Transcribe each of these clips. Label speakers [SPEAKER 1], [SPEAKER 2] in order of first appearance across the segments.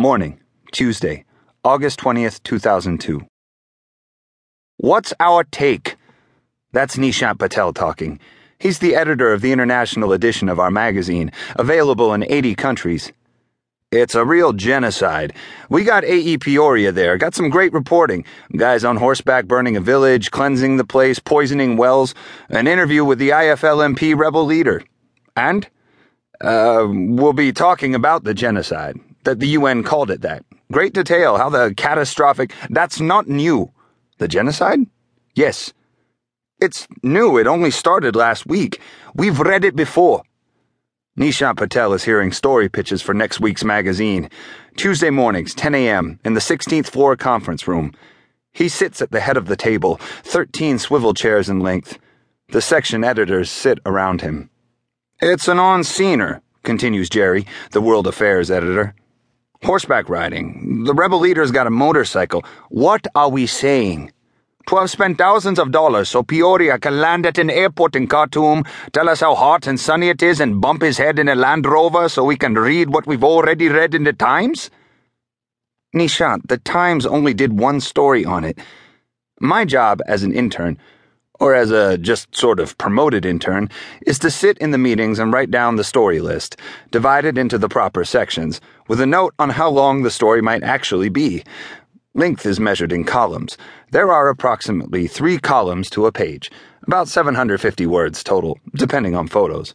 [SPEAKER 1] Morning, Tuesday, August 20th, 2002. What's our take? That's Nishant Patel talking. He's the editor of the international edition of our magazine, available in 80 countries. It's a real genocide. We got AE Peoria there, got some great reporting. Guys on horseback burning a village, cleansing the place, poisoning wells, an interview with the IFLMP rebel leader. And? Uh, we'll be talking about the genocide, that the UN called it that. Great detail how the catastrophic. That's not new. The genocide? Yes. It's new. It only started last week. We've read it before. Nishant Patel is hearing story pitches for next week's magazine. Tuesday mornings, 10 a.m., in the 16th floor conference room. He sits at the head of the table, 13 swivel chairs in length. The section editors sit around him. It's an on scener, continues Jerry, the World Affairs editor. Horseback riding. The rebel leader's got a motorcycle. What are we saying? To have spent thousands of dollars so Peoria can land at an airport in Khartoum, tell us how hot and sunny it is, and bump his head in a Land Rover so we can read what we've already read in the Times? Nishant, the Times only did one story on it. My job as an intern, or as a just sort of promoted intern, is to sit in the meetings and write down the story list, divided into the proper sections, with a note on how long the story might actually be. Length is measured in columns. There are approximately three columns to a page, about 750 words total, depending on photos.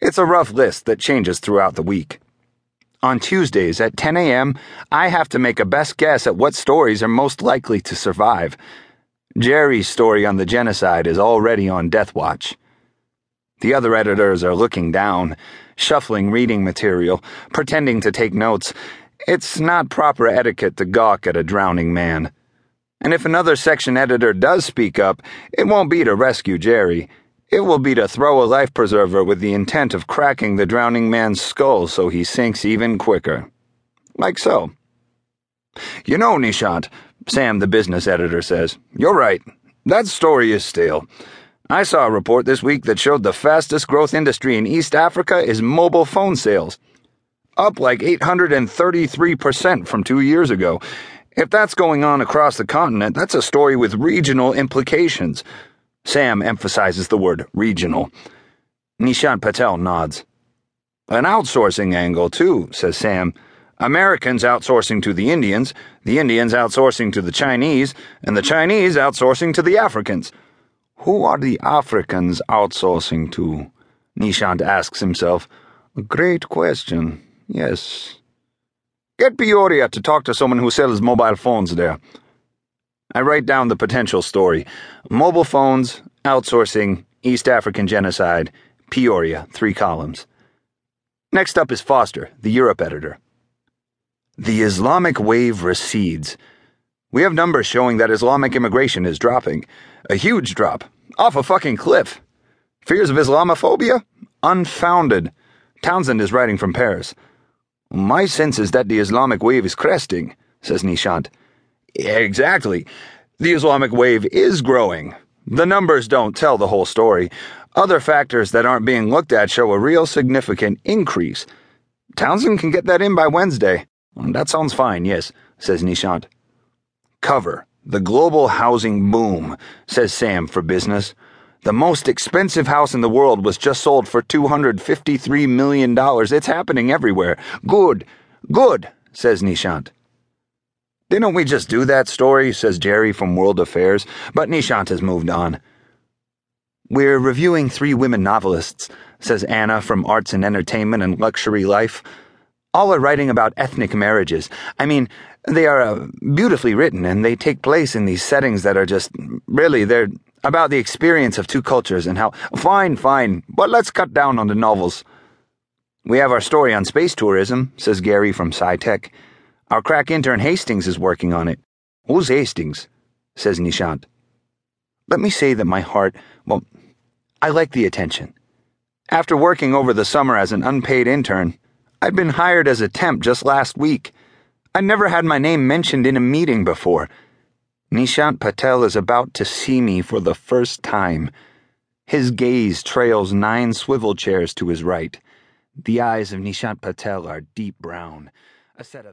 [SPEAKER 1] It's a rough list that changes throughout the week. On Tuesdays at 10 a.m., I have to make a best guess at what stories are most likely to survive. Jerry's story on the genocide is already on death watch. The other editors are looking down, shuffling reading material, pretending to take notes it's not proper etiquette to gawk at a drowning man. And if another section editor does speak up, it won't be to rescue Jerry. It will be to throw a life preserver with the intent of cracking the drowning man's skull so he sinks even quicker. Like so. You know, Nishant, Sam, the business editor, says, you're right. That story is stale. I saw a report this week that showed the fastest growth industry in East Africa is mobile phone sales up like 833% from two years ago. If that's going on across the continent, that's a story with regional implications. Sam emphasizes the word regional. Nishant Patel nods. An outsourcing angle, too, says Sam. Americans outsourcing to the Indians, the Indians outsourcing to the Chinese, and the Chinese outsourcing to the Africans. Who are the Africans outsourcing to? Nishant asks himself. A great question. Yes. Get Peoria to talk to someone who sells mobile phones there. I write down the potential story mobile phones, outsourcing, East African genocide, Peoria, three columns. Next up is Foster, the Europe editor. The Islamic wave recedes. We have numbers showing that Islamic immigration is dropping. A huge drop. Off a fucking cliff. Fears of Islamophobia? Unfounded. Townsend is writing from Paris. My sense is that the Islamic wave is cresting, says Nishant. Exactly. The Islamic wave is growing. The numbers don't tell the whole story. Other factors that aren't being looked at show a real significant increase. Townsend can get that in by Wednesday. Mm, that sounds fine, yes, says Nishant. Cover. The global housing boom, says Sam for business. The most expensive house in the world was just sold for $253 million. It's happening everywhere. Good, good, says Nishant. Didn't we just do that story, says Jerry from World Affairs, but Nishant has moved on. We're reviewing three women novelists, says Anna from Arts and Entertainment and Luxury Life. All are writing about ethnic marriages. I mean, they are uh, beautifully written and they take place in these settings that are just, really, they're about the experience of two cultures and how. Fine, fine, but let's cut down on the novels. We have our story on space tourism, says Gary from SciTech. Our crack intern Hastings is working on it. Who's Hastings? says Nishant. Let me say that my heart, well, I like the attention. After working over the summer as an unpaid intern, I'd been hired as a temp just last week. I never had my name mentioned in a meeting before. Nishant Patel is about to see me for the first time. His gaze trails nine swivel chairs to his right. The eyes of Nishant Patel are deep brown, a set of